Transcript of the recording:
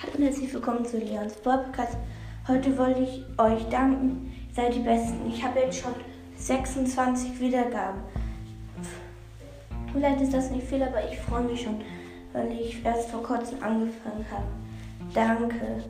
Hallo und herzlich willkommen zu Leons Podcast. Heute wollte ich euch danken. Ihr seid die Besten. Ich habe jetzt schon 26 Wiedergaben. Vielleicht ist das nicht viel, aber ich freue mich schon, weil ich erst vor kurzem angefangen habe. Danke.